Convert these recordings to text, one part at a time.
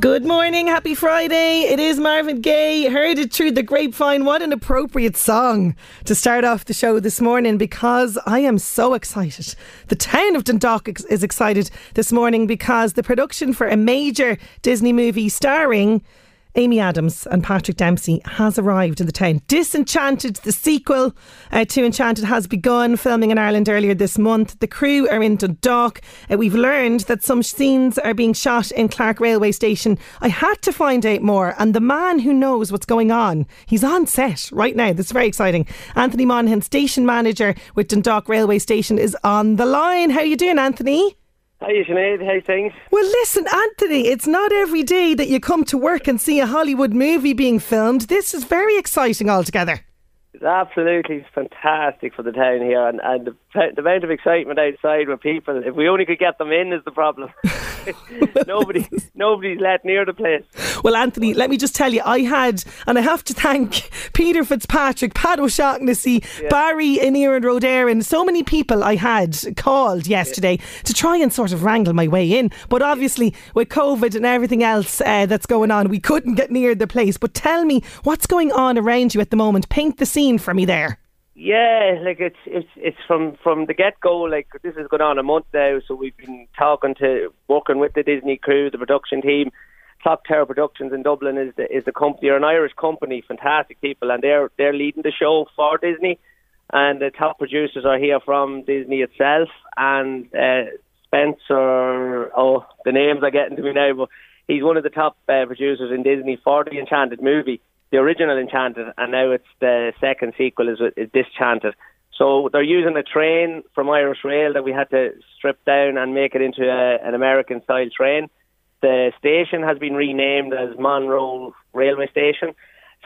Good morning, happy Friday. It is Marvin Gaye. Heard it through the grapevine. What an appropriate song to start off the show this morning because I am so excited. The town of Dundalk is excited this morning because the production for a major Disney movie starring Amy Adams and Patrick Dempsey has arrived in the town. Disenchanted, the sequel uh, to Enchanted, has begun filming in Ireland earlier this month. The crew are in Dundalk. Uh, we've learned that some scenes are being shot in Clarke Railway Station. I had to find out more, and the man who knows what's going on, he's on set right now. This is very exciting. Anthony Monaghan, station manager with Dundalk Railway Station, is on the line. How are you doing, Anthony? Hi, Sinead. How things? Well, listen, Anthony, it's not every day that you come to work and see a Hollywood movie being filmed. This is very exciting altogether. It's absolutely fantastic for the town here, and, and the, the amount of excitement outside with people. If we only could get them in, is the problem. Nobody, nobody's let near the place. Well, Anthony, let me just tell you, I had, and I have to thank Peter Fitzpatrick, Pat O'Shaughnessy, yeah. Barry in and and so many people I had called yesterday yeah. to try and sort of wrangle my way in. But obviously, with COVID and everything else uh, that's going on, we couldn't get near the place. But tell me, what's going on around you at the moment? Paint the scene for me there. Yeah, like it's it's it's from from the get go. Like this has gone on a month now, so we've been talking to working with the Disney crew, the production team. Clock Tower Productions in Dublin is the is the company, or an Irish company, fantastic people, and they're they're leading the show for Disney. And the top producers are here from Disney itself, and uh, Spencer. Oh, the names are getting to me now, but he's one of the top uh, producers in Disney for the Enchanted movie the original Enchanted, and now it's the second sequel is, is Disenchanted. So they're using a train from Irish Rail that we had to strip down and make it into a, an American style train. The station has been renamed as Monroe Railway Station.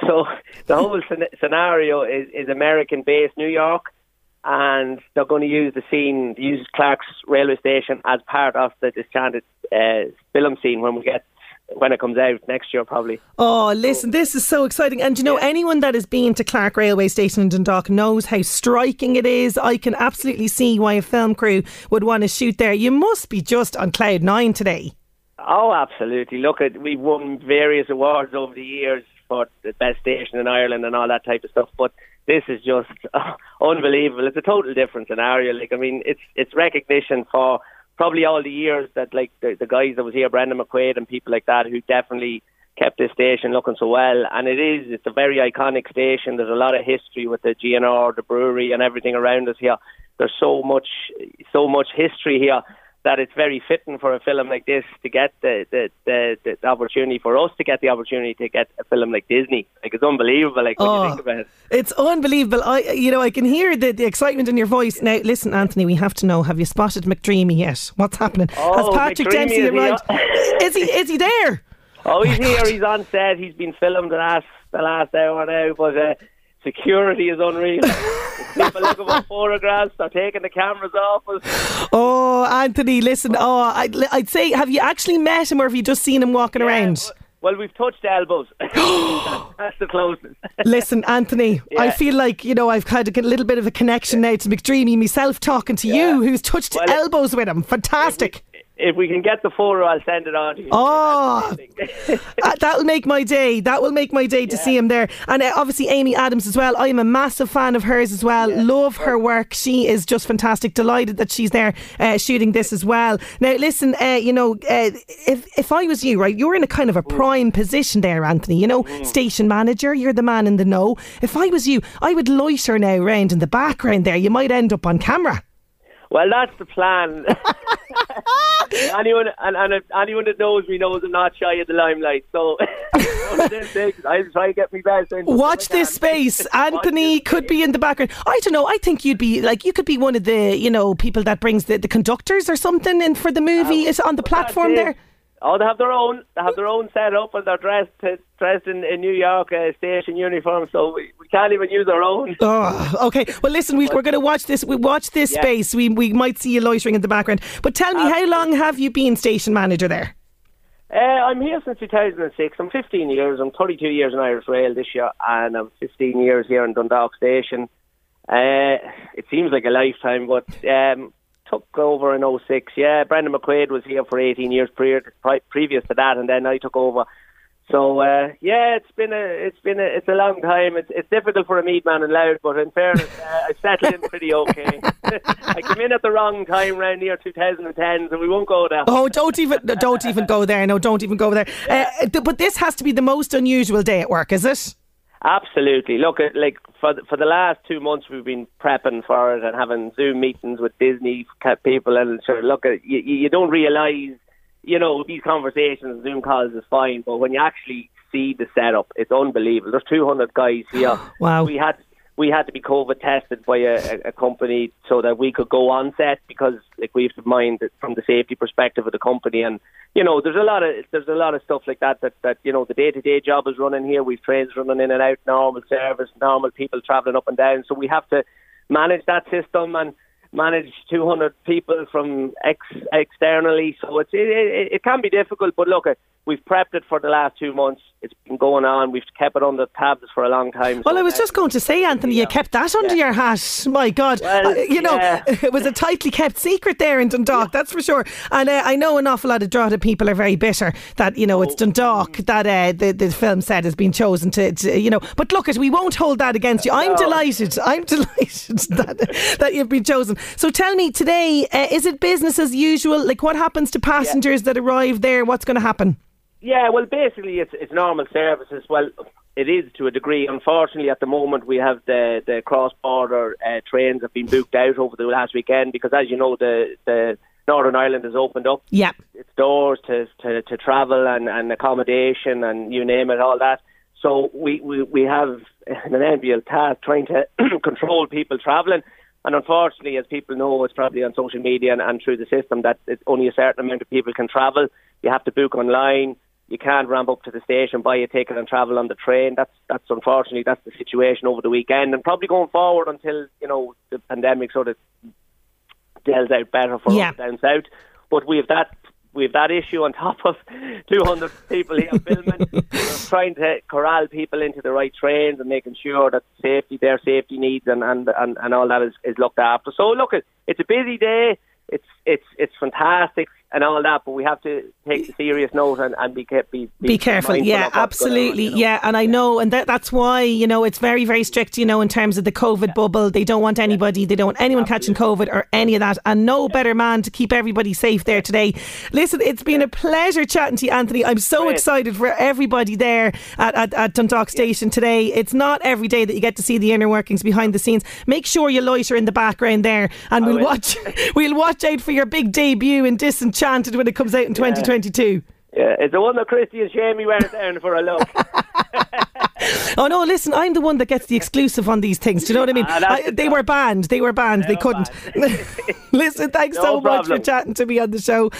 So the whole scenario is, is American based New York, and they're going to use the scene, use Clarke's railway station as part of the Disenchanted uh, film scene when we get when it comes out next year, probably. Oh, listen, this is so exciting. And you know, yeah. anyone that has been to Clarke Railway Station in Dundalk knows how striking it is. I can absolutely see why a film crew would want to shoot there. You must be just on cloud nine today. Oh, absolutely. Look, at we've won various awards over the years for the best station in Ireland and all that type of stuff, but this is just uh, unbelievable. It's a total different scenario. Like, I mean, it's it's recognition for probably all the years that like the, the guys that was here, Brendan McQuaid and people like that, who definitely kept this station looking so well. And it is, it's a very iconic station. There's a lot of history with the GNR, the brewery, and everything around us here. There's so much, so much history here that it's very fitting for a film like this to get the, the, the, the, opportunity for us to get the opportunity to get a film like Disney. Like it's unbelievable. Like when oh, you think about it, it's unbelievable. I, you know, I can hear the, the excitement in your voice. Now, listen, Anthony, we have to know: Have you spotted McDreamy yet? What's happening? Oh, Has Patrick McDreamy, Dempsey arrived? Is he? Is he there? Oh, he's oh here. He's on set. He's been filmed the last the last hour now, but. Uh, security is unreal. People looking for photographs, they're taking the cameras off us. Oh, Anthony, listen. Oh, I'd, I'd say, have you actually met him or have you just seen him walking yeah, around? Well, we've touched elbows. that's, the closest. Listen, Anthony, yeah. I feel like, you know, I've had a little bit of a connection now to McDreamy, myself talking to yeah. you, who's touched well, elbows with him. Fantastic. If we can get the photo, I'll send it on to you. Oh, uh, that'll make my day. That will make my day to yeah. see him there. And uh, obviously, Amy Adams as well. I am a massive fan of hers as well. Yeah. Love her work. She is just fantastic. Delighted that she's there uh, shooting this as well. Now, listen, uh, you know, uh, if if I was you, right, you're in a kind of a mm. prime position there, Anthony. You know, mm. station manager. You're the man in the know. If I was you, I would loiter now around in the background there. You might end up on camera. Well, that's the plan. anyone and, and anyone that knows me knows I'm not shy of the limelight. So I'll try to get me best. Watch this space. Anthony could be in the background. I don't know. I think you'd be like you could be one of the you know people that brings the, the conductors or something in for the movie. Um, is on the platform there. Oh, they have their own. They have their own setup, and they're dressed dressed in, in New York uh, station uniform, so we, we can't even use our own. Oh, okay. Well, listen, we, are going to watch this. We watch this yeah. space. We we might see you loitering in the background. But tell me, Absolutely. how long have you been station manager there? Uh, I'm here since 2006. I'm 15 years. I'm 32 years in Irish Rail this year, and I'm 15 years here in Dundalk Station. Uh, it seems like a lifetime, but um, took over in 06. Yeah, Brendan McQuaid was here for 18 years prior, previous to that, and then I took over. So uh, yeah, it's been a it's been a it's a long time. It's it's difficult for a Meath man in Louth, but in fairness, uh, I settled in pretty okay. I came in at the wrong time around near 2010, so we won't go there. Oh, don't even don't even go there. No, don't even go there. Uh, but this has to be the most unusual day at work, is it? Absolutely. Look, at like for the, for the last two months, we've been prepping for it and having Zoom meetings with Disney people, and sure, look, uh, at you, you don't realise, you know, these conversations, Zoom calls is fine, but when you actually see the setup, it's unbelievable. There's 200 guys here. wow. We had we had to be COVID tested by a, a, company so that we could go on set because like we have to mind from the safety perspective of the company. And you know there's a lot of there's a lot of stuff like that that, that you know the day to day job is running here. We've trains running in and out normal service normal people travelling up and down. So we have to manage that system and manage 200 people from ex externally. So it's it, it, it can be difficult but look we've prepped it for the last two months. It's been going on. We've kept it on the tabs for a long time. Well, so I was just going to say, Anthony, yeah. you kept that under yeah. your hat. My God, well, uh, you know, yeah. it was a tightly kept secret there in Dundalk. That's for sure. And uh, I know an awful lot of Drogheda people are very bitter that you know it's oh. Dundalk that uh, the the film set has been chosen to, to, you know. But look, it we won't hold that against you. I'm no. delighted. I'm delighted that that you've been chosen. So tell me today, uh, is it business as usual? Like what happens to passengers that arrive there? What's going to happen? Yeah, well, basically, it's it's normal services. Well, it is to a degree. Unfortunately, at the moment, we have the the cross border uh, trains have been booked out over the last weekend because, as you know, the the Northern Ireland has opened up. Yeah, its doors to to, to travel and, and accommodation and you name it, all that. So we, we, we have an enviable task trying to control people travelling. And unfortunately, as people know, it's probably on social media and, and through the system that it's only a certain amount of people can travel. You have to book online you can't ramp up to the station, buy a ticket, and travel on the train. That's that's unfortunately that's the situation over the weekend, and probably going forward until you know the pandemic sort of delves out better for yeah. us down south. But we have that we have that issue on top of 200 people here filming. Trying to corral people into the right trains and making sure that safety, their safety needs, and and and, and all that is, is looked after. So look, it's a busy day. It's it's it's fantastic and all that, but we have to take serious note and, and be, be, be, be careful. Yeah, absolutely. On, you know? Yeah, and I know, and that, that's why, you know, it's very, very strict, you know, in terms of the COVID yeah. bubble. They don't want anybody, yeah. they don't want anyone absolutely. catching COVID or any of that. And no better man to keep everybody safe there today. Listen, it's been a pleasure chatting to you, Anthony. I'm so Great. excited for everybody there at, at, at Dundalk Station yeah. today. It's not every day that you get to see the inner workings behind the scenes. Make sure you loiter in the background there and I we'll will. watch we'll watch out for your big debut in Distant enchanted when it comes out in 2022. Yeah, it's the one that Christy and Shamey went down for a look. oh no! Listen, I'm the one that gets the exclusive on these things. Do you know what I mean? Ah, I, they were banned. They were banned. They, they couldn't. listen, thanks no so problem. much for chatting to me on the show.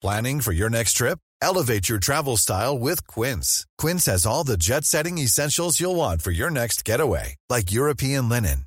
Planning for your next trip? Elevate your travel style with Quince. Quince has all the jet-setting essentials you'll want for your next getaway, like European linen